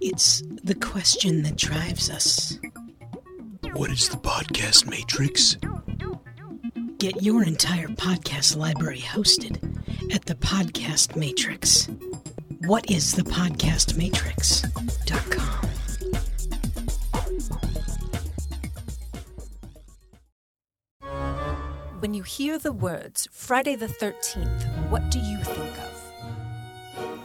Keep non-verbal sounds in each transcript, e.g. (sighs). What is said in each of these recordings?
It's the question that drives us. What is the podcast matrix? Get your entire podcast library hosted at the Podcast Matrix. What is the Podcast Matrix.com? When you hear the words Friday the 13th, what do you think of?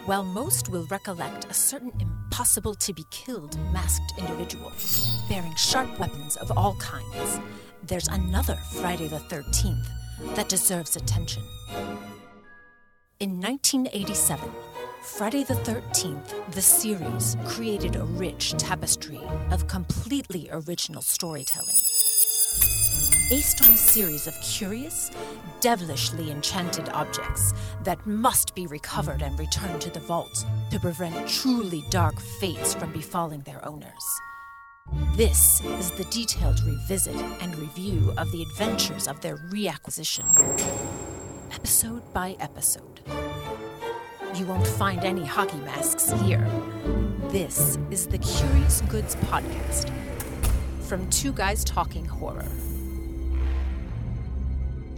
Well, most will recollect a certain impossible to be killed masked individual, bearing sharp weapons of all kinds. There's another Friday the 13th that deserves attention. In 1987, Friday the 13th, the series created a rich tapestry of completely original storytelling based on a series of curious, devilishly enchanted objects that must be recovered and returned to the vault to prevent truly dark fates from befalling their owners. This is the detailed revisit and review of the adventures of their reacquisition, episode by episode. You won't find any hockey masks here. This is the Curious Goods Podcast from Two Guys Talking Horror.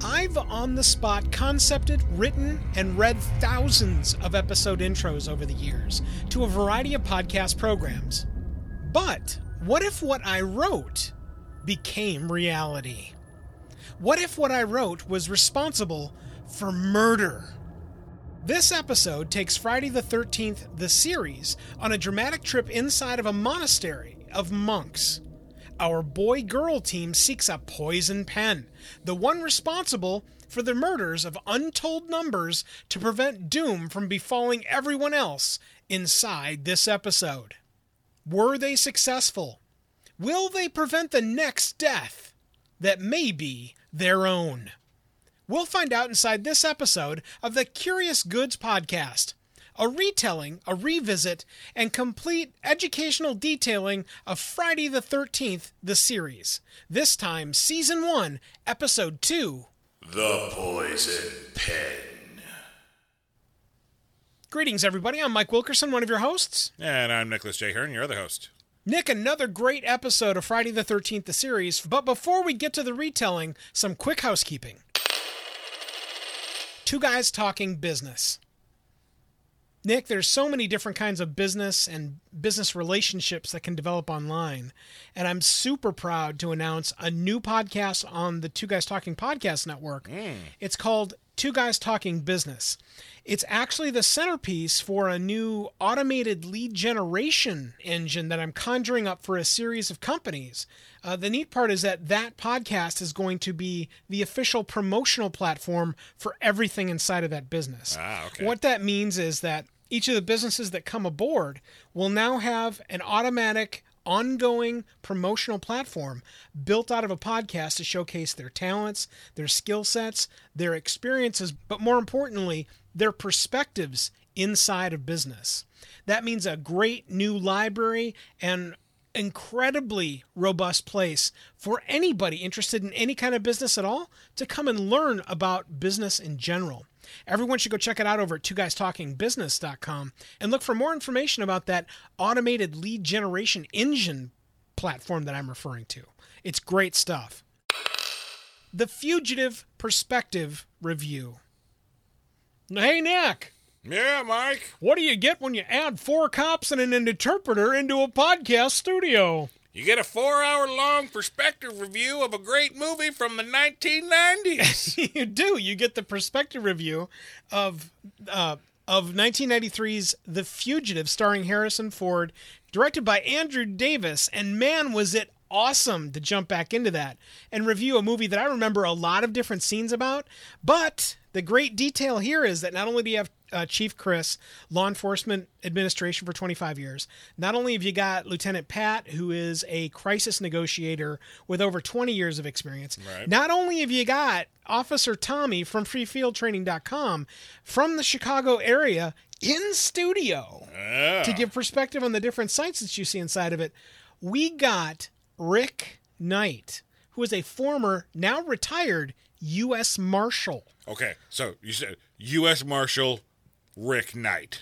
I've on the spot concepted, written, and read thousands of episode intros over the years to a variety of podcast programs. But what if what I wrote became reality? What if what I wrote was responsible for murder? This episode takes Friday the 13th, the series, on a dramatic trip inside of a monastery of monks our boy girl team seeks a poison pen, the one responsible for the murders of untold numbers to prevent doom from befalling everyone else inside this episode. Were they successful? Will they prevent the next death that may be their own? We'll find out inside this episode of the Curious Goods podcast a retelling, a revisit, and complete educational detailing of Friday the 13th, the series. This time, Season 1, Episode 2 The Poison Pen. Greetings, everybody. I'm Mike Wilkerson, one of your hosts. And I'm Nicholas J. Hearn, your other host. Nick, another great episode of Friday the 13th, the series. But before we get to the retelling, some quick housekeeping. Two guys talking business. Nick, there's so many different kinds of business and business relationships that can develop online. And I'm super proud to announce a new podcast on the Two Guys Talking Podcast Network. Mm. It's called Two Guys Talking Business. It's actually the centerpiece for a new automated lead generation engine that I'm conjuring up for a series of companies. Uh, the neat part is that that podcast is going to be the official promotional platform for everything inside of that business. Ah, okay. What that means is that each of the businesses that come aboard will now have an automatic ongoing promotional platform built out of a podcast to showcase their talents, their skill sets, their experiences, but more importantly, their perspectives inside of business. That means a great new library and incredibly robust place for anybody interested in any kind of business at all to come and learn about business in general. Everyone should go check it out over at two guys talking business.com and look for more information about that automated lead generation engine platform that I'm referring to. It's great stuff. The Fugitive Perspective Review. Hey, Nick. Yeah, Mike. What do you get when you add four cops and an interpreter into a podcast studio? You get a four hour long perspective review of a great movie from the 1990s. (laughs) you do. You get the perspective review of uh, of 1993's The Fugitive, starring Harrison Ford, directed by Andrew Davis. And man, was it awesome to jump back into that and review a movie that I remember a lot of different scenes about. But the great detail here is that not only do you have uh, Chief Chris, law enforcement administration for 25 years. Not only have you got Lieutenant Pat, who is a crisis negotiator with over 20 years of experience. Right. Not only have you got Officer Tommy from FreeFieldTraining.com from the Chicago area in studio Yeah. to give perspective on the different sites that you see inside of it. We got Rick Knight, who is a former, now retired U.S. Marshal. Okay, so you said U.S. Marshal Rick Knight.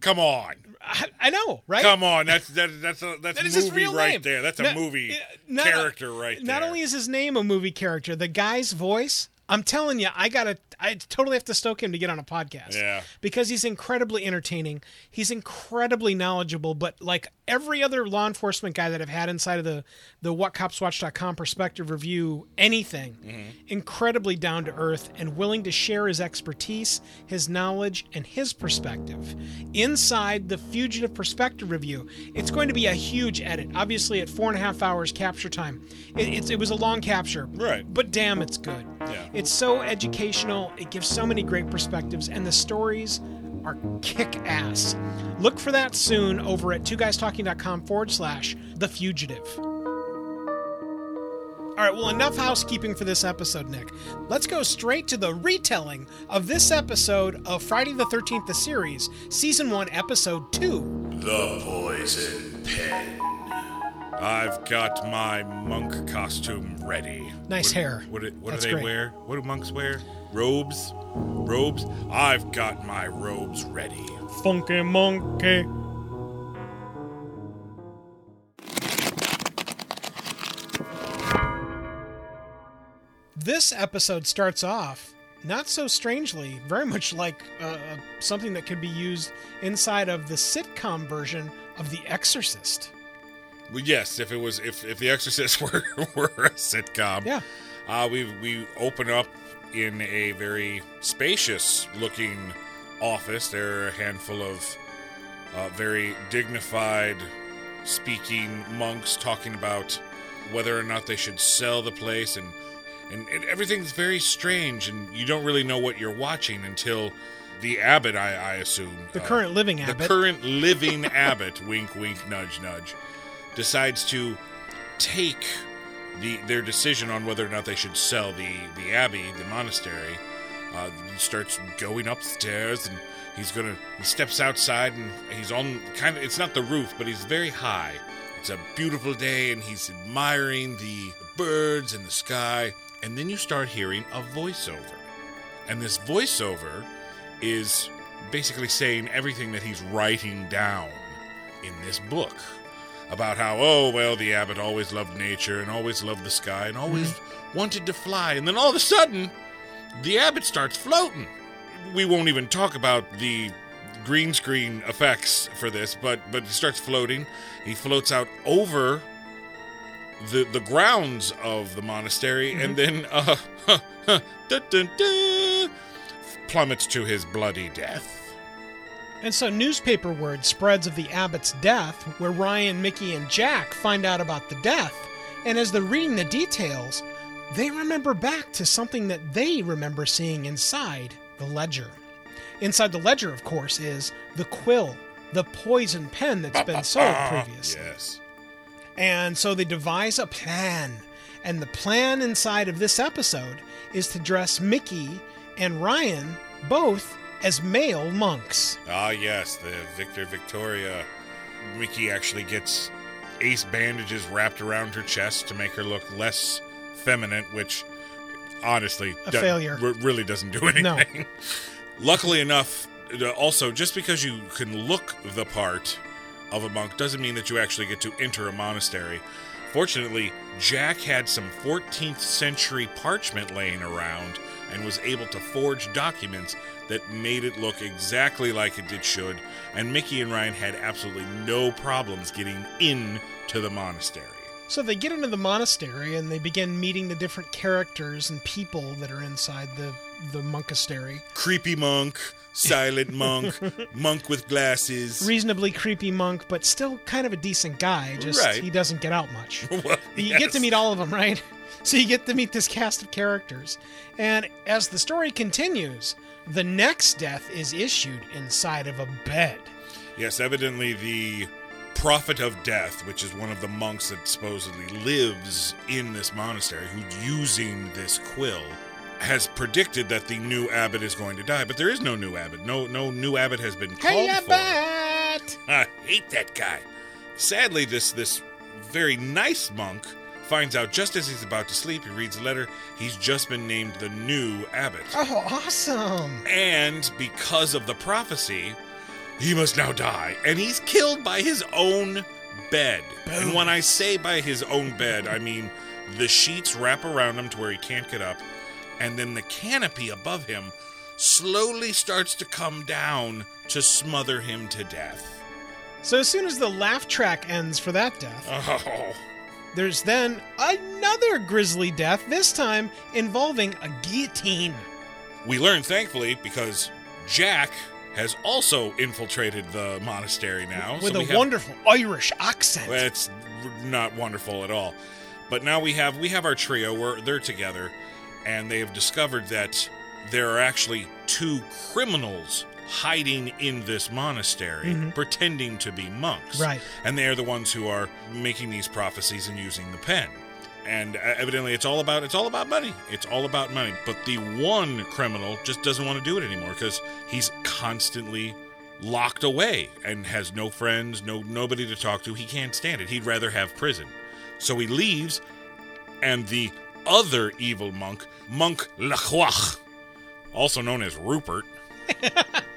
Come on. I, I know, right? Come on. That's that, that's a that's That a movie real right name. there. That's a No- movie not- character right there. Not only is his name a movie character, the guy's voice. I'm telling you, I gotta. I totally have to stoke him to get on a podcast. Yeah. Because he's incredibly entertaining. He's incredibly knowledgeable. But like every other law enforcement guy that I've had inside of the the WhatCopsWatch.com perspective review, anything, Mm-hmm. incredibly down to earth and willing to share his expertise, his knowledge, and his perspective inside the Fugitive Perspective review. It's going to be a huge edit. Obviously, at four and a half hours capture time, it, it's, it was a long capture, Right. But damn, it's good. Yeah. It's so educational. It gives so many great perspectives, and the stories are kick ass. Look for that soon over at two guystalking.com forward slash the fugitive. All right, well, enough housekeeping for this episode, Nick. Let's go straight to the retelling of this episode of Friday the 13th, the series, Season 1, Episode 2. The Poison Pen. I've got my monk costume ready. Nice What- hair. What, do- what That's do they great. wear? What do monks wear? Robes? Robes? I've got my robes ready. Funky monkey. This episode starts off not so strangely, very much like uh, uh, something that could be used inside of the sitcom version of The Exorcist. Well, yes, if it was if if The Exorcist (laughs) were were a sitcom, Yeah. uh, we we open up in a very spacious looking office. There are a handful of uh, very dignified speaking monks talking about whether or not they should sell the place and and, and everything's very strange and you don't really know what you're watching until the abbot I, I assume The uh, current living the abbot. The current living (laughs) abbot, wink, wink, nudge, nudge, decides to take the their decision on whether or not they should sell the the abbey, the monastery. Uh, starts going upstairs, and he's gonna. He steps outside, and he's on kind of. It's not the roof, but he's very high. It's a beautiful day, and he's admiring the birds and the sky. And then you start hearing a voiceover, and this voiceover is basically saying everything that he's writing down in this book about how oh well the abbot always loved nature and always loved the sky and always wanted to fly. And then all of a sudden the abbot starts floating. We won't even talk about the green screen effects for this but but he starts floating. He floats out over the the grounds of the monastery and then uh (laughs) plummets to his bloody death And so newspaper word spreads of the abbot's death, where Ryan, Micki, and Jack find out about the death. And as they're reading the details, they remember back to something that they remember seeing inside the ledger. Inside the ledger, of course, is the quill, the poison pen that's been (laughs) sold previously. yes And so they devise a plan. And the plan inside of this episode is to dress Micki and Ryan both as male monks. Ah, yes, the Victor Victoria. Micki actually gets ace bandages wrapped around her chest to make her look less feminine, which honestly A failure. re- really doesn't do anything. No. (laughs) Luckily enough, also, just because you can look the part of a monk doesn't mean that you actually get to enter a monastery. Fortunately, Jack had some 14th century parchment laying around and was able to forge documents that made it look exactly like it did should, and Micki and Ryan had absolutely no problems getting into the monastery. So they get into the monastery and they begin meeting the different characters and people that are inside the the monkastery. Creepy monk, silent monk, (laughs) monk with glasses. Reasonably creepy monk, but still kind of a decent guy. Just Right. he doesn't get out much. (laughs) Well, You get to meet all of them, right? (laughs) So you get to meet this cast of characters. And as the story continues, the next death is issued inside of a bed. Yes, evidently the prophet of death, which is one of the monks that supposedly lives in this monastery, who's using this quill, has predicted that the new abbot is going to die. But there is no new abbot. No, no new abbot has been called Hey, for. (laughs) I hate that guy. Sadly, this this very nice monk finds out just as he's about to sleep. He reads a letter. He's just been named the new abbot. Oh, awesome! And because of the prophecy, He must now die. And he's killed by his own bed. Boom. And when I say by his own bed, I mean the sheets wrap around him to where he can't get up, and then the canopy above him slowly starts to come down to smother him to death. So as soon as the laugh track ends for that death, Oh. There's then another grisly death, this time involving a guillotine. We learn, thankfully, because Jack has also infiltrated the monastery now. With so a have- wonderful Irish accent. That's not wonderful at all. But now we have we have our trio where they're together, and they have discovered that there are actually two criminals hiding in this monastery, pretending to be monks. Right. And they are the ones who are making these prophecies and using the pen. And uh, evidently, it's all about it's all about money. It's all about money. But the one criminal just doesn't want to do it anymore because he's constantly locked away and has no friends, no nobody to talk to. He can't stand it. He'd rather have prison. So he leaves, and the other evil monk, Monk Lacroix, also known as Rupert, (laughs)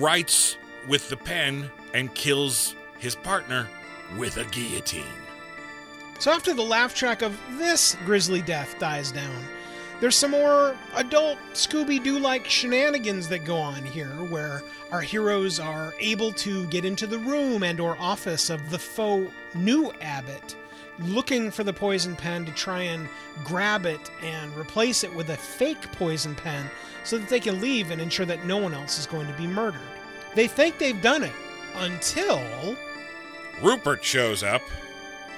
writes with the pen and kills his partner with a guillotine. So after the laugh track of this grisly death dies down, there's some more adult Scooby Doo like shenanigans that go on here, where our heroes are able to get into the room and or office of the faux new abbot, looking for the poison pen to try and grab it and replace it with a fake poison pen so that they can leave and ensure that no one else is going to be murdered. They think they've done it until Rupert shows up,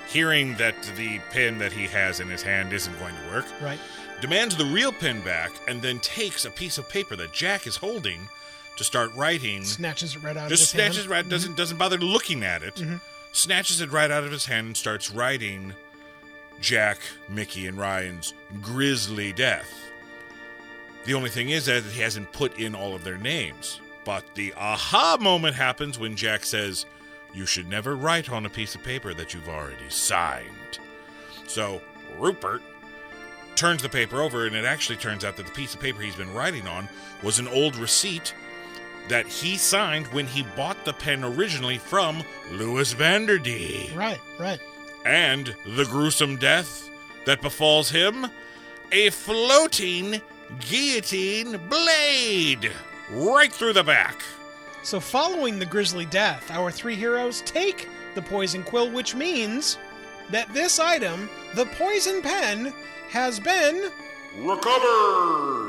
hearing that the pin that he has in his hand isn't going to work, right demands the real pin back, and then takes a piece of paper that Jack is holding to start writing. snatches it right out Just of his hand. Just snatches hand. it right, doesn't mm-hmm. doesn't bother looking at it. Mm-hmm. Snatches it right out of his hand and starts writing Jack, Micki, and Ryan's grisly death. The only thing is that he hasn't put in all of their names. But the aha moment happens when Jack says, You should never write on a piece of paper that you've already signed. So Rupert turns the paper over, and it actually turns out that the piece of paper he's been writing on was an old receipt that he signed when he bought the pen originally from Lewis Vendredi. Right, right. And the gruesome death that befalls him a floating guillotine blade right through the back. So, following the grisly death, our three heroes take the poison quill, which means that this item, the poison pen, has been Recovered!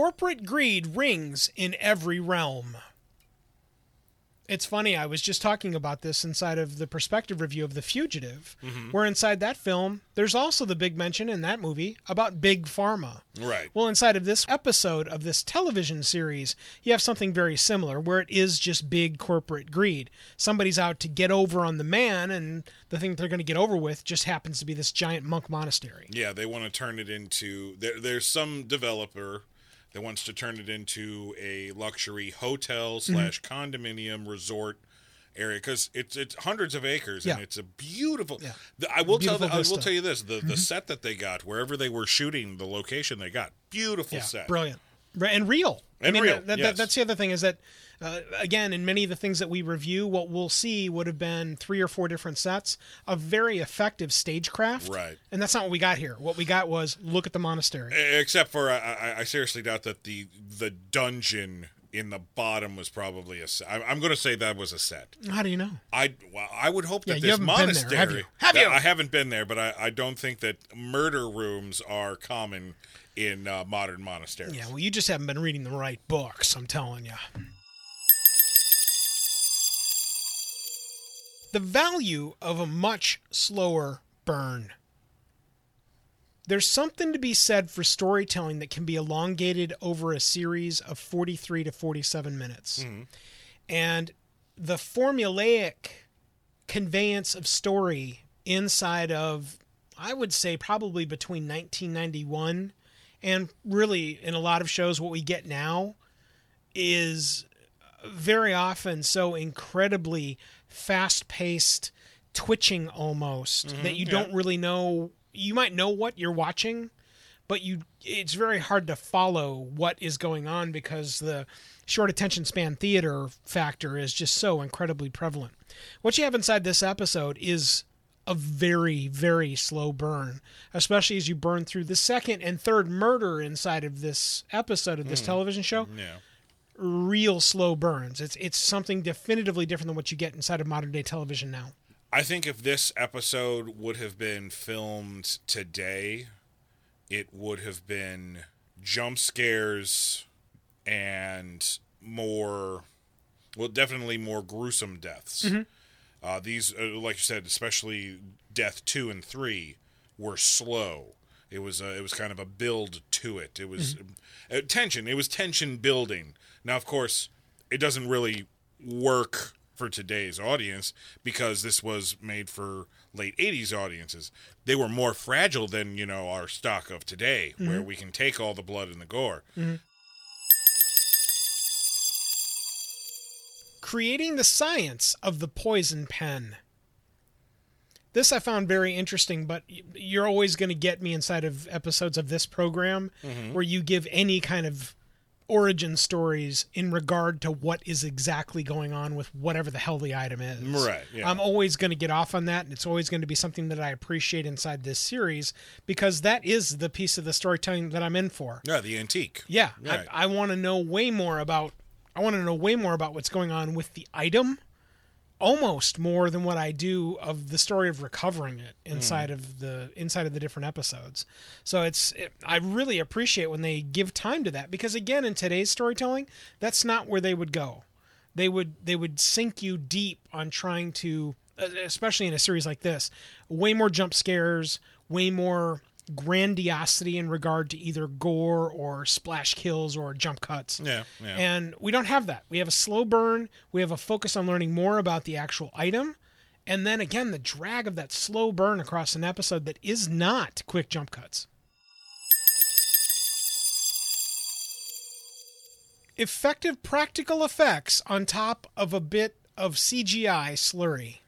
Corporate greed rings in every realm. It's funny, I was just talking about this inside of the perspective review of The Fugitive, mm-hmm. where inside that film, there's also the big mention in that movie about Big Pharma. Right. Well, inside of this episode of this television series, you have something very similar where it is just big corporate greed. Somebody's out to get over on the man, and the thing they're going to get over with just happens to be this giant monk monastery. Yeah, they want to turn it into. There, there's some developer that wants to turn it into a luxury hotel Mm-hmm. slash condominium resort area because it's it's hundreds of acres Yeah. and it's a beautiful. Yeah. The- I will tell. The, I will. Mm-hmm. tell you this: the the set that they got wherever they were shooting, the location they got, beautiful Yeah, set. brilliant, and real. I And mean, real, That, that- yes. that's the other thing is that, uh, again, in many of the things that we review, what we'll see would have been three or four different sets of very effective stagecraft. Right. And that's not what we got here. What we got was look at the monastery. Except for, I, I, I seriously doubt that the the dungeon in the bottom was probably a set. I'm, going to say that was a set. How do you know? I well, I would hope that Yeah, this been there, monastery. have you? Have you? I haven't been there, but I, I don't think that murder rooms are common in uh, modern monasteries. Yeah, well, you just haven't been reading the right books, I'm telling you. The value of a much slower burn. There's something to be said for storytelling that can be elongated over a series of 43 to 47 minutes. Mm-hmm. And the formulaic conveyance of story inside of, I would say, probably between 1991 and really in a lot of shows, what we get now is very often so incredibly fast paced, twitching almost mm-hmm. that you don't really know. You might know what you're watching, but you it's very hard to follow what is going on because the short attention span theater factor is just so incredibly prevalent. What you have inside this episode is a very very slow burn, especially as you burn through the second and third murder inside of this episode of this mm. television show Yeah. Real slow burns. It's it's something definitively different than what you get inside of modern day television now. I think if this episode would have been filmed today, it would have been jump scares and more, well, definitely more gruesome deaths. Uh, these, uh, like you said, especially death two and three, were slow. It was uh, it was kind of a build to it. It was uh, tension. It was tension building. Now, of course, it doesn't really work for today's audience because this was made for late 80s audiences. They were more fragile than, you know, our stock of today mm-hmm. where we can take all the blood and the gore. Mm-hmm. creating the science of the poison pen. This I found very interesting, but you're always going to get me inside of episodes of this program mm-hmm. where you give any kind of origin stories in regard to what is exactly going on with whatever the hell the item is. Right, yeah. I'm always going to get off on that, and it's always going to be something that I appreciate inside this series because that is the piece of the storytelling that I'm in for. Yeah, the antique. Yeah, Right. I, I want to know way more about. I want to know way more about what's going on with the item, almost more than what I do of the story of recovering it inside of the inside of the different episodes. So it's it, I really appreciate when they give time to that because again, in today's storytelling, that's not where they would go. They would they would sink you deep on trying to, especially in a series like this, way more jump scares, way more grandiosity in regard to either gore or splash kills or jump cuts. Yeah, yeah. And we don't have that. We have a slow burn. We have a focus on learning more about the actual item. And then again, the drag of that slow burn across an episode that is not quick jump cuts. Effective practical effects on top of a bit of CGI slurry.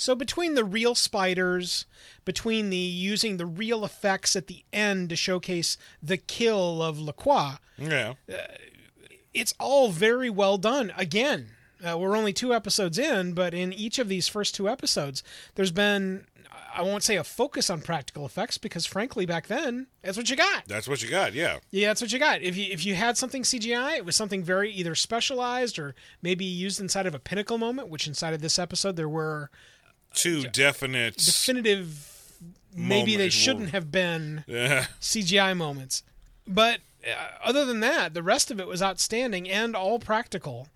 So between the real spiders, between the using the real effects at the end to showcase the kill of Lacroix, yeah. it's all very well done. Again, uh, we're only two episodes in, but in each of these first two episodes, there's been I won't say a focus on practical effects because frankly back then that's what you got. That's what you got, yeah. Yeah, that's what you got. If you if you had something CGI, it was something very either specialized or maybe used inside of a pinnacle moment, which inside of this episode there were Two definite. definitive maybe they shouldn't have been Yeah. CGI moments. But uh, other than that, the rest of it was outstanding and all practical.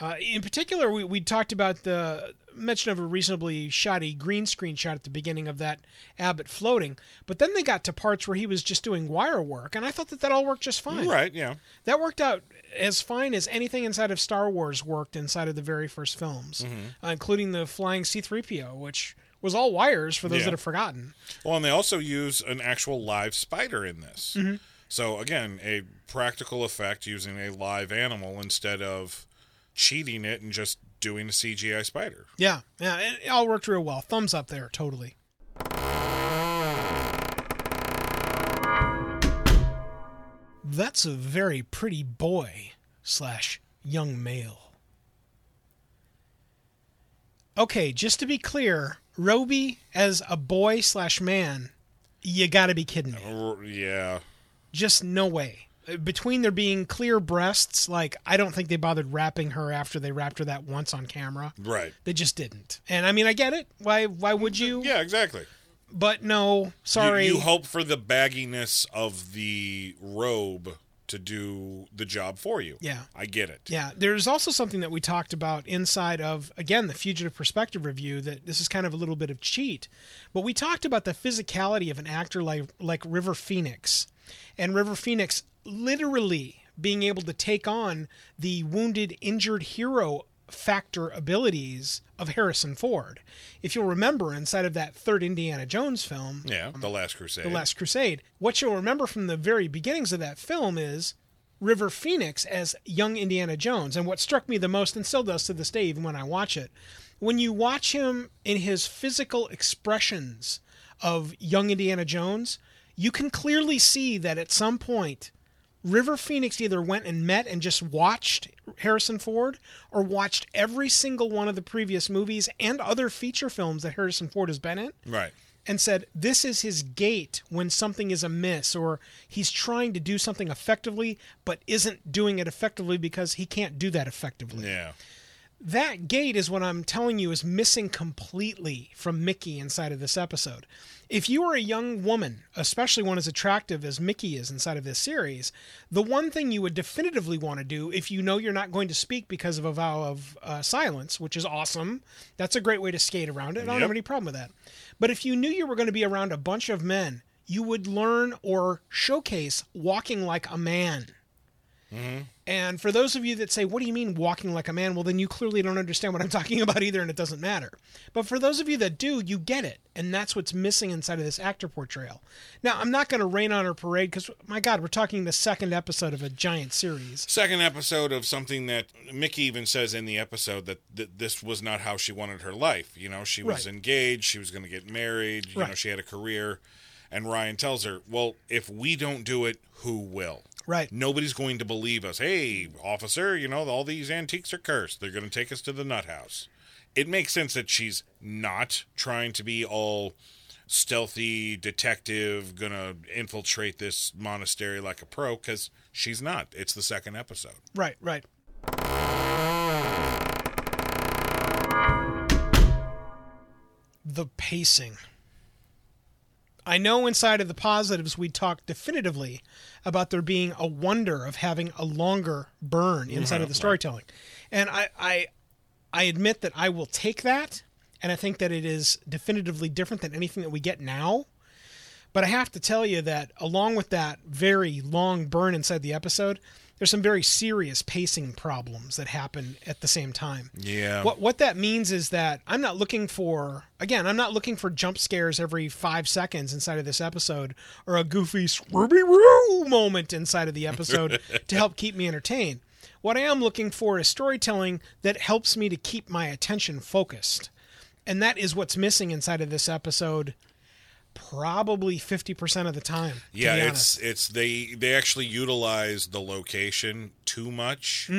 Uh, in particular, we, we talked about the mention of a reasonably shoddy green screen shot at the beginning of that abbot floating, but then they got to parts where he was just doing wire work, and I thought that that all worked just fine. Right, yeah. That worked out as fine as anything inside of Star Wars worked inside of the very first films, uh, including the flying C-3PO, which was all wires for those Yeah. that have forgotten. Well, and they also use an actual live spider in this. Mm-hmm. So, again, a practical effect using a live animal instead of cheating it and just doing a CGI spider. Yeah, yeah, it, it all worked real well. Thumbs up there, totally. That's a very pretty boy slash young male. Okay, just to be clear, Robey as a boy slash man, you gotta be kidding me. R- Yeah. Just no way. Between there being clear breasts, like I don't think they bothered wrapping her after they wrapped her that once on camera. Right. They just didn't. And I mean, I get it. Why? Why would you? Yeah, exactly. But no, sorry. You, you hope for the bagginess of the robe to do the job for you. Yeah. I get it. Yeah, there's also something that we talked about inside of again the fugitive perspective review that this is kind of a little bit of cheat, but we talked about the physicality of an actor like like River Phoenix, and River Phoenix literally being able to take on the wounded, injured hero factor abilities of Harrison Ford. If you'll remember, inside of that third Indiana Jones film, Yeah, um, The Last Crusade. The Last Crusade. What you'll remember from the very beginnings of that film is River Phoenix as young Indiana Jones. And what struck me the most, and still does to this day, even when I watch it, when you watch him in his physical expressions of young Indiana Jones, you can clearly see that at some point River Phoenix either went and met and just watched Harrison Ford or watched every single one of the previous movies and other feature films that Harrison Ford has been in Right. and said this is his gait when something is amiss or he's trying to do something effectively but isn't doing it effectively because he can't do that effectively. Yeah. That gait is what I'm telling you is missing completely from Micki inside of this episode. If you are a young woman, especially one as attractive as Micki is inside of this series, the one thing you would definitively want to do if you know you're not going to speak because of a vow of uh, silence, which is awesome, that's a great way to skate around it. I don't Yep. have any problem with that. But if you knew you were going to be around a bunch of men, you would learn or showcase walking like a man. And for those of you that say, What do you mean walking like a man? Well, then you clearly don't understand what I'm (laughs) talking about either, and it doesn't matter. But for those of you that do, you get it. And that's what's missing inside of this actor portrayal. Now, I'm not going to rain on her parade because, my God, we're talking the second episode of a giant series. Second episode of something that Micki even says in the episode that th- this was not how she wanted her life. You know, she was Right. engaged, she was going to get married, you know, she had a career. And Ryan tells her, well, if we don't do it, who will? Right. Nobody's going to believe us. Hey, officer, you know, all these antiques are cursed. They're going to take us to the nut house. It makes sense that she's not trying to be all stealthy detective, going to infiltrate this monastery like a pro, because she's not. It's the second episode. Right, right. The pacing. I know inside of the positives we talked definitively about there being a wonder of having a longer burn mm-hmm. inside of the storytelling. And I, I I admit that I will take that and I think that it is definitively different than anything that we get now. But I have to tell you that along with that very long burn inside the episode, there's some very serious pacing problems that happen at the same time. Yeah. What what that means is that I'm not looking for again, I'm not looking for jump scares every five seconds inside of this episode or a goofy swirby roo moment inside of the episode (laughs) to help keep me entertained. What I am looking for is storytelling that helps me to keep my attention focused. And that is what's missing inside of this episode probably 50% of the time. yeah, it's it's they they actually utilize the location too much.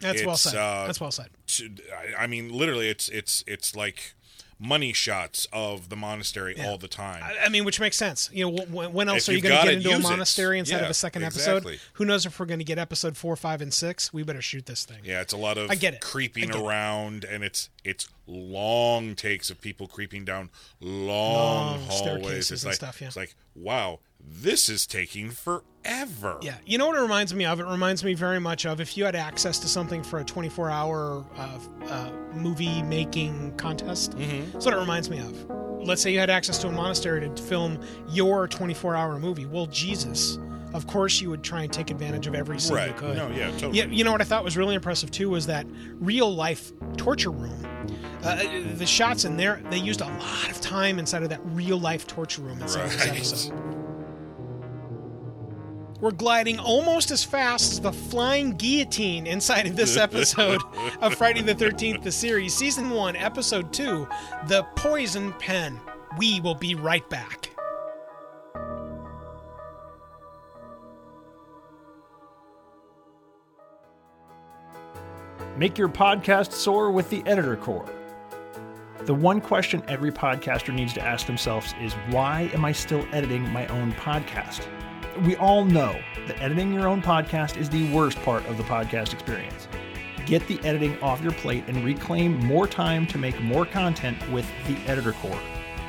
That's well said. uh, That's well said. to, I- I mean, literally, it's it's it's like money shots of the monastery all the time. I I mean, which makes sense. You know, wh- when else If are you going to get into a use it. monastery instead of a second exactly. episode? Who knows if we're going to get episode four, five, and six? We better shoot this thing. yeah, it's a lot of I get it. creeping get it. around, and it's it's long takes of people creeping down long, Long hallways. staircases It's and like stuff, yeah. it's like wow, this is taking forever. Yeah, you know what it reminds me of? It reminds me very much of if you had access to something for a 24 hour uh, uh, movie making contest. Mm-hmm. That's what it reminds me of. Let's say you had access to a monastery to film your 24 hour movie. Well, Jesus. Of course, you would try and take advantage of every single you Right. could. No, yeah, totally. Yeah, you know what I thought was really impressive too was that real life torture room. Uh, the shots in there, they used a lot of time inside of that real life torture room inside of this Right. episode. We're gliding almost as fast as the flying guillotine inside of this (laughs) episode of Friday the 13th, the series, season one, episode two, The Poison Pen. We will be right back. Make your podcast soar with the Editor Core. The one question every podcaster needs to ask themselves is why am I still editing my own podcast? We all know that editing your own podcast is the worst part of the podcast experience. Get the editing off your plate and reclaim more time to make more content with the Editor Core.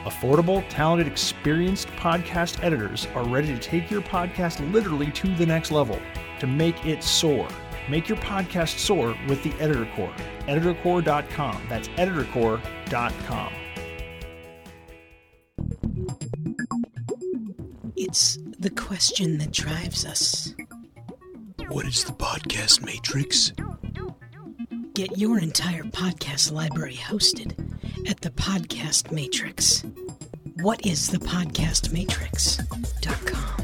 Affordable, talented, experienced podcast editors are ready to take your podcast literally to the next level to make it soar. Make your podcast soar with the Editor Core. EditorCore.com. That's EditorCore.com. It's the question that drives us. What is the podcast matrix? Get your entire podcast library hosted at the Podcast Matrix. What is the Podcast Matrix.com?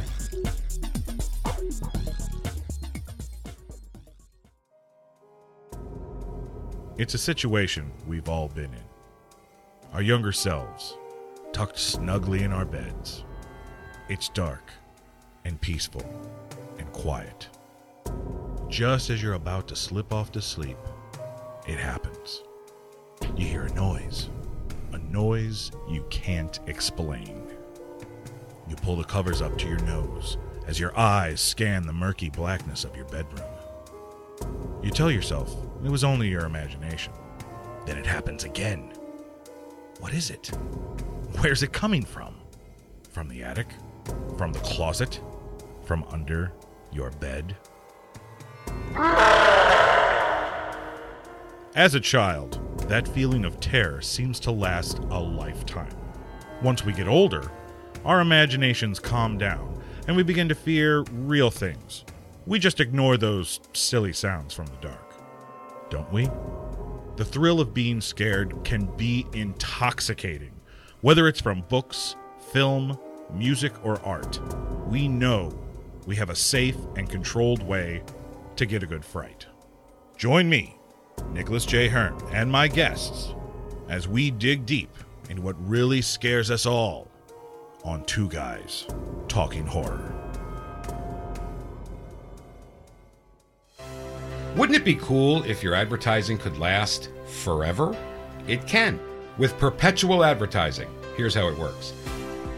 It's a situation we've all been in. Our younger selves, tucked snugly in our beds, It's dark and peaceful and quiet. Just as you're about to slip off to sleep, it happens. You hear a noise. A noise you can't explain. You pull the covers up to your nose as your eyes scan the murky blackness of your bedroom. You tell yourself it was only your imagination. Then it happens again. What is it? Where's it coming from? From the attic? From the closet? From under your bed? As a child, that feeling of terror seems to last a lifetime. Once we get older, our imaginations calm down and we begin to fear real things. We just ignore those silly sounds from the dark. Don't we? The thrill of being scared can be intoxicating, whether it's from books, film, music, or art. We know we have a safe and controlled way to get a good fright. Join me, Nicholas J. Hearn, and my guests as we dig deep into what really scares us all on Two Guys Talking Horror. Wouldn't it be cool if your advertising could last forever? It can with perpetual advertising. Here's how it works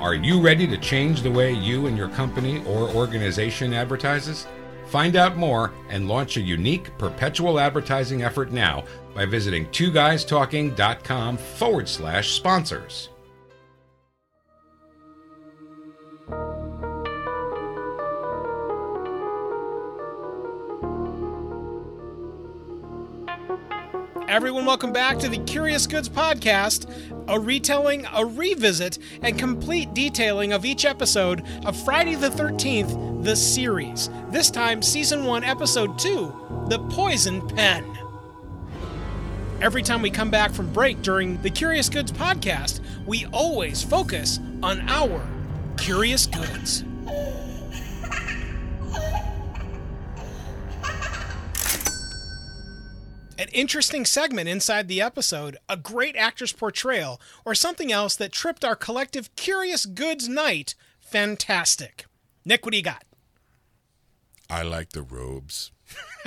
Are you ready to change the way you and your company or organization advertises? Find out more and launch a unique perpetual advertising effort now by visiting twoguystalking.com forward slash sponsors. Everyone, welcome back to the Curious Goods Podcast, a retelling, a revisit, and complete detailing of each episode of Friday the 13th, the series. This time, Season 1, Episode 2 The Poison Pen. Every time we come back from break during the Curious Goods Podcast, we always focus on our Curious Goods. An interesting segment inside the episode, a great actor's portrayal, or something else that tripped our collective Curious Goods night. Fantastic. Nick, what do you got? I like the robes.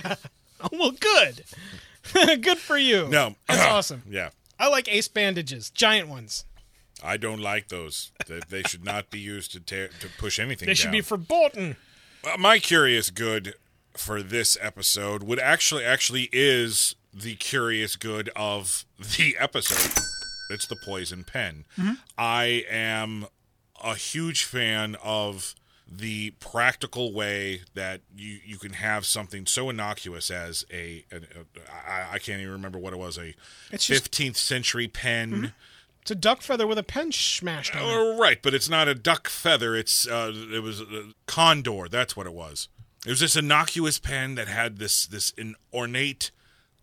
(laughs) Oh, well, good. (laughs) good for you. No. (clears throat) That's (clears throat) awesome. Yeah. I like ace bandages, giant ones. I don't like those. They, they should not be used to tear, to push anything They should down. be for Bolton. Uh, my curious good for this episode would actually actually is the curious good of the episode. It's the poison pen. I am a huge fan of the practical way that you, you can have something so innocuous as a, a, a I, I can't even remember what it was a It's just- 15th century pen It's a duck feather with a pen smashed on it. Oh, right, but it's not a duck feather. It's uh, it was a condor. That's what it was. It was this innocuous pen that had this this ornate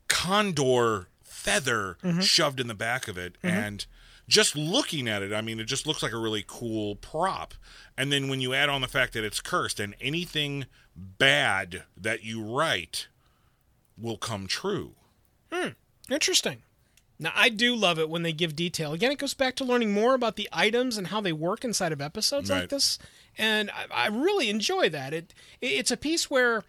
condor feather shoved in the back of it, and just looking at it, I mean, it just looks like a really cool prop. And then when you add on the fact that it's cursed, and anything bad that you write will come true. Hmm interesting. Now, I do love it when they give detail. Again, it goes back to learning more about the items and how they work inside of episodes like this, and I, I really enjoy that. It it's a piece where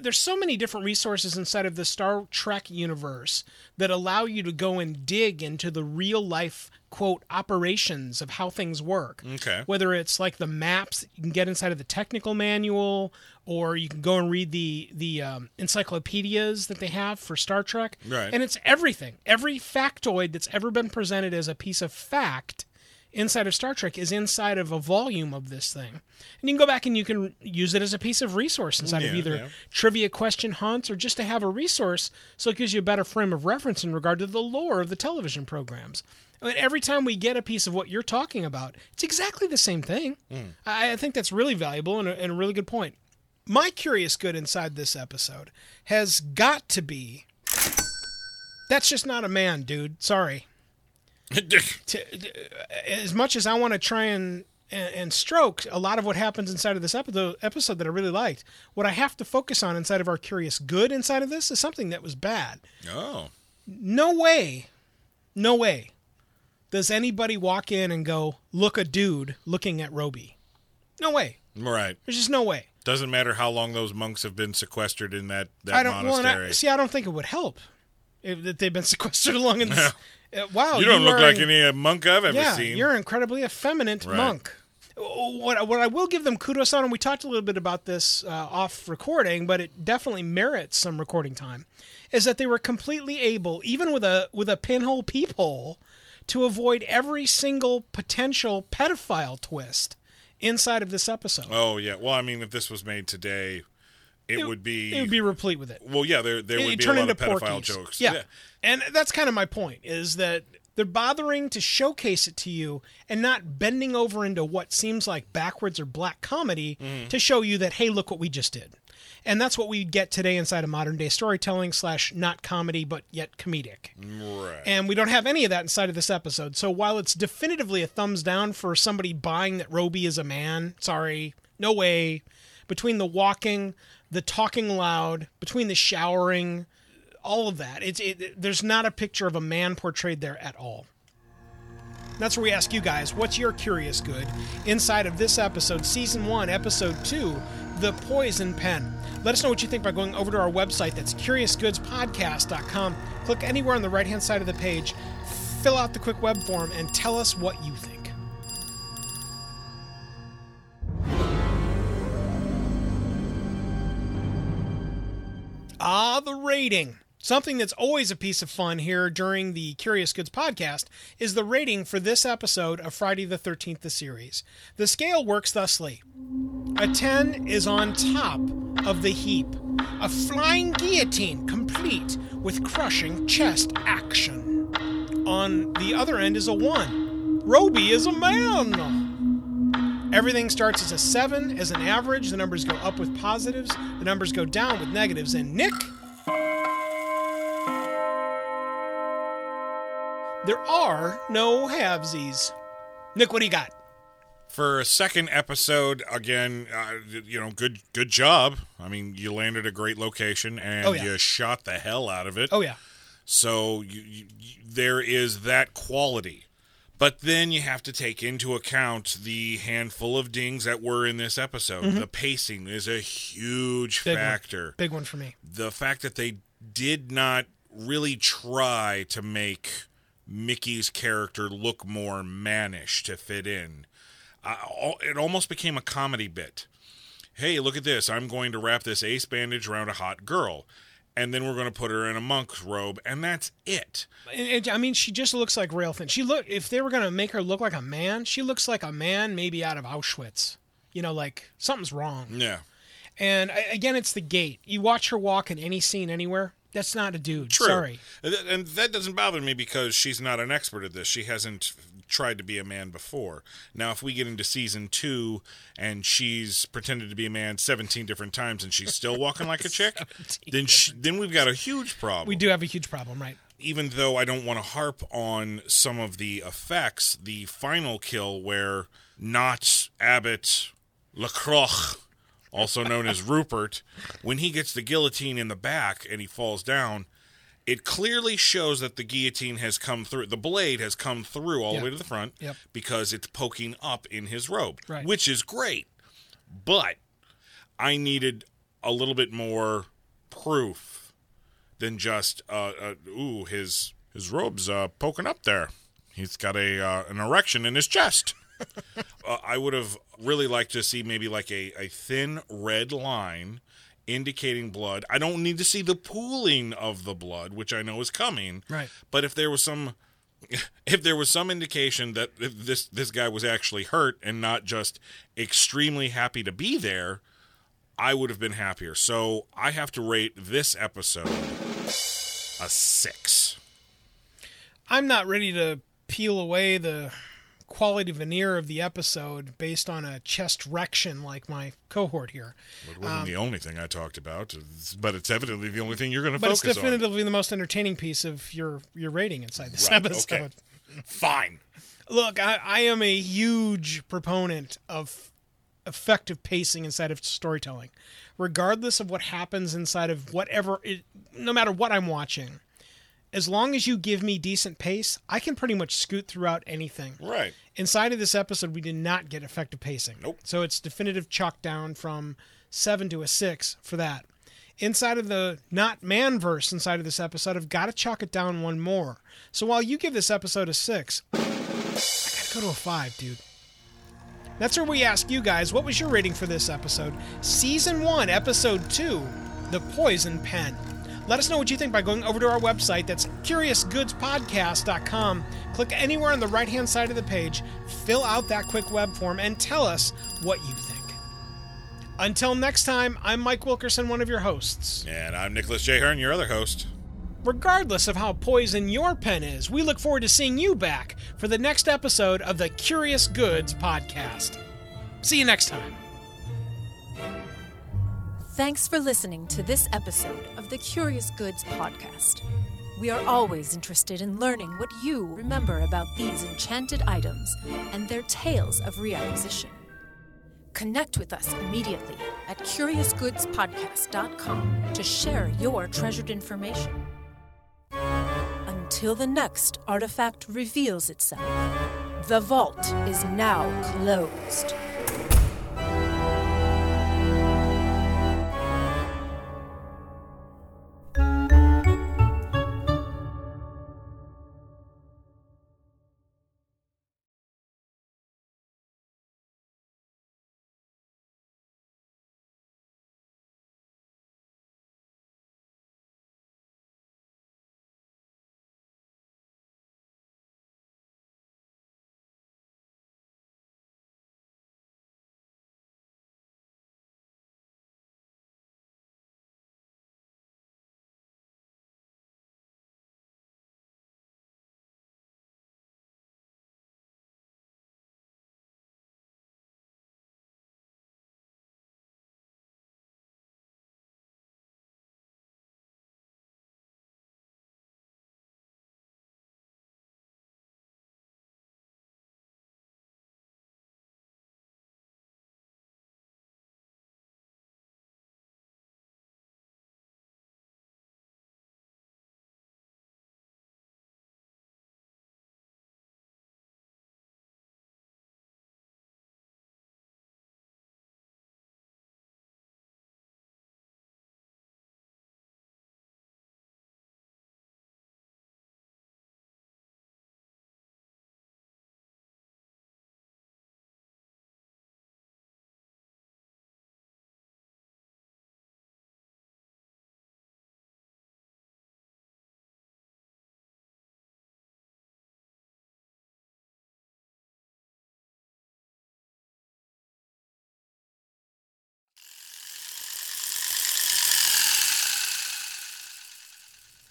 there's so many different resources inside of the Star Trek universe that allow you to go and dig into the real life quote operations of how things work. Okay. Whether it's like the maps you can get inside of the technical manual, or you can go and read the the um, encyclopedias that they have for Star Trek. Right. And it's everything. Every factoid that's ever been presented as a piece of fact inside of Star Trek is inside of a volume of this thing. And you can go back and you can use it as a piece of resource inside of either yeah. trivia question hunts or just to have a resource so it gives you a better frame of reference in regard to the lore of the television programs. I mean, every time we get a piece of what you're talking about, it's exactly the same thing. Hmm. I, I think that's really valuable and a, and a really good point. My curious good inside this episode has got to be that's just not a man, dude. Sorry. To, as much as I want to try and, and and stroke a lot of what happens inside of this episode episode that I really liked, what I have to focus on inside of our curious good inside of this is something that was bad. oh. No way, no way does anybody walk in and go, look a dude looking at Robey. No way. Right. There's just no way. Doesn't matter how long those monks have been sequestered in that, that I don't well, monastery. I, see. I don't think it would help if that they've been (laughs) sequestered long in this. Uh, wow, you don't look like in- any uh, monk I've ever yeah, seen. you're an incredibly effeminate Right. monk. What, what I will give them kudos on, and we talked a little bit about this uh, off recording, but it definitely merits some recording time, is that they were completely able, even with a with a pinhole peephole, to avoid every single potential pedophile twist inside of this episode. Oh yeah. Well, I mean, if this was made today, it, would be. it would be replete with it. Well, yeah. There there It- would be a lot into of pedophile Porky's. jokes. Yeah. And that's kind of my point is that they're bothering to showcase it to you and not bending over into what seems like backwards or black comedy Mm-hmm. to show you that, hey, look what we just did. And that's what we get today inside of modern day storytelling slash not comedy, but yet comedic. Right. And we don't have any of that inside of this episode. So while it's definitively a thumbs down for somebody buying that Robey is a man, sorry, no way. Between the walking, the talking loud, between the showering, all of that, it's it, there's not a picture of a man portrayed there at all. That's where we ask you guys, what's your curious good inside of this episode, season one, episode two, The Poison Pen? Let us know what you think by going over to our website. That's curiousgoodspodcast.com. Click anywhere on the right hand side of the page, fill out the quick web form, and tell us what you think. Ah, the rating. Something that's always a piece of fun here during the Curious Goods podcast is the rating for this episode of Friday the 13th, the series. The scale works thusly a 10 is on top of the heap, a flying guillotine complete with crushing chest action. On the other end is a 1. Robey is a man. Everything starts as a 7 as an average. The numbers go up with positives, the numbers go down with negatives. And Nick, there are no halvesies. Nick, what do you got? For a second episode, again, uh, you know, good good job. I mean, you landed a great location and Oh, yeah. you shot the hell out of it. Oh, yeah. So you, you, you- there is that quality. But then you have to take into account the handful of dings that were in this episode. The pacing is a huge Mm-hmm. Big one. factor. Big one for me. The fact that they did not really try to make Micki's character look more mannish to fit in. It almost became a comedy bit. Hey, look at this. I'm going to wrap this ace bandage around a hot girl. And then we're going to put her in a monk's robe, and that's it. And- and, I mean, she just looks like rail thin. She look if they were gonna make her look like a man, she looks like a man maybe out of Auschwitz. You know, like something's wrong. Yeah. And again, it's the gait. You watch her walk in any scene anywhere. That's not a dude. True. Sorry. And that doesn't bother me because she's not an expert at this. She hasn't tried to be a man before. Now, if we get into season two and she's pretended to be a man 17 different times and she's still walking like a (laughs) chick, then sh then we've got a huge problem. We do have a huge problem, right? Even though I don't want to harp on some of the effects, the final kill where not Abbot Lacroix, also known as Rupert, when he gets the guillotine in the back and he falls down, it clearly shows that the guillotine has come through. The blade has come through all Yep. the way to the front Yep. because it's poking up in his robe, Right. which is great. But I needed a little bit more proof than just uh, uh ooh his his robe's uh poking up there. He's got a uh, an erection in his chest. (laughs) uh, I would have really liked to see maybe like a, a thin red line indicating blood. I don't need to see the pooling of the blood, which I know is coming. Right. But if there was some (laughs) if there was some indication that this this guy was actually hurt and not just extremely happy to be there, I would have been happier. So I have to rate this episode a six. I'm not ready to peel away the quality veneer of the episode based on a chest rection like my cohort here. It wasn't the only thing I talked about, but it's evidently the only thing you're going to focus. But it's focus on. definitively the most entertaining piece of your your rating inside this Right, episode. okay. Fine. Look, I, I am a huge proponent of effective pacing inside of storytelling, regardless of what happens inside of whatever, it, no matter what I'm watching. As long as you give me decent pace, I can pretty much scoot throughout anything. Right. Inside of this episode, we did not get effective pacing. Nope. So it's definitive chalk down from seven to a six for that. Inside of the not man verse inside of this episode, I've got to chalk it down one more. So while you give this episode a six, I gotta go to a five, dude. That's where we ask you guys, what was your rating for this episode? Season one, episode two, The Poison Pen. Let us know what you think by going over to our website. That's CuriousGoodsPodcast.com. Click anywhere on the right hand side of the page, fill out that quick web form, and tell us what you think. Until next time, I'm Mike Wilkerson, one of your hosts. And I'm Nicholas J. Hearn, your other host. Regardless of how poison your pen is, we look forward to seeing you back for the next episode of the Curious Goods Podcast. See you next time. Thanks for listening to this episode of the Curious Goods Podcast. We are always interested in learning what you remember about these enchanted items and their tales of reacquisition. Connect with us immediately at CuriousGoodsPodcast.com to share your treasured information. Until the next artifact reveals itself, the vault is now closed.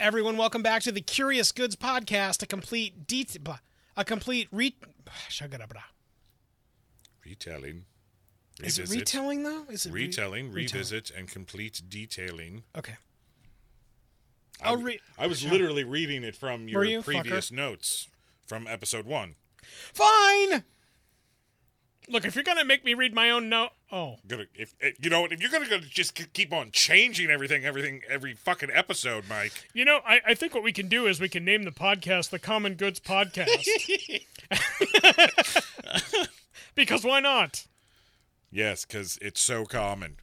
Everyone, welcome back to the Curious Goods Podcast, a complete det- blah, a complete re. (sighs) Retelling. Is it retelling though? Is it re- Retelling, retelling? revisit, and complete detailing. Okay. I'll read. I was literally reading it from your you, previous notes from episode one. Fine. Look, if you're gonna make me read my own note, oh, Gonna, if you know, if you're gonna, gonna just keep on changing everything, everything, every fucking episode, Mike. you know, I, I think what we can do is we can name the podcast the Common Goods Podcast. (laughs) (laughs) because why not? Yes, because it's so common.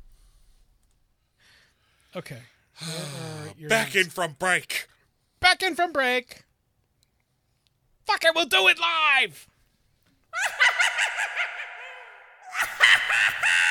Okay. (sighs) Back in from break. Back in from break. Fuck it, we'll do it live. (laughs) Ha ha ha!